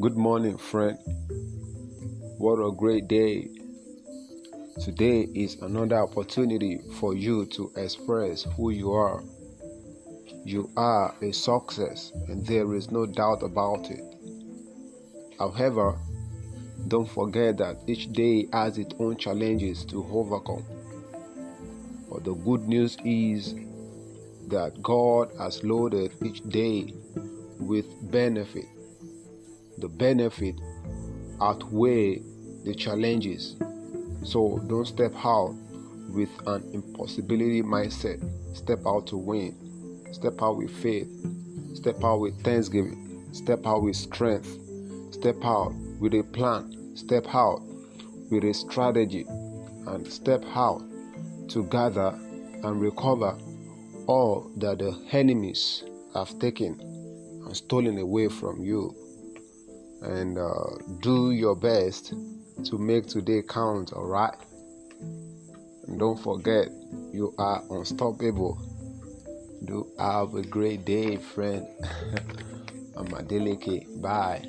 Good morning, friend. What a great day. Today is another opportunity for you to express who you are. You are a success, and there is no doubt about it. However, don't forget that each day has its own challenges to overcome. But the good news is that God has loaded each day with benefit. The benefit outweigh the challenges. So don't step out with an impossibility mindset. Step out to win. Step out with faith. Step out with thanksgiving. Step out with strength. Step out with a plan. Step out with a strategy. And step out to gather and recover all that the enemies have taken and stolen away from you. And uh, do your best to make today count, alright? And don't forget, you are unstoppable. Do have a great day, friend. I'm Adeleke. Bye.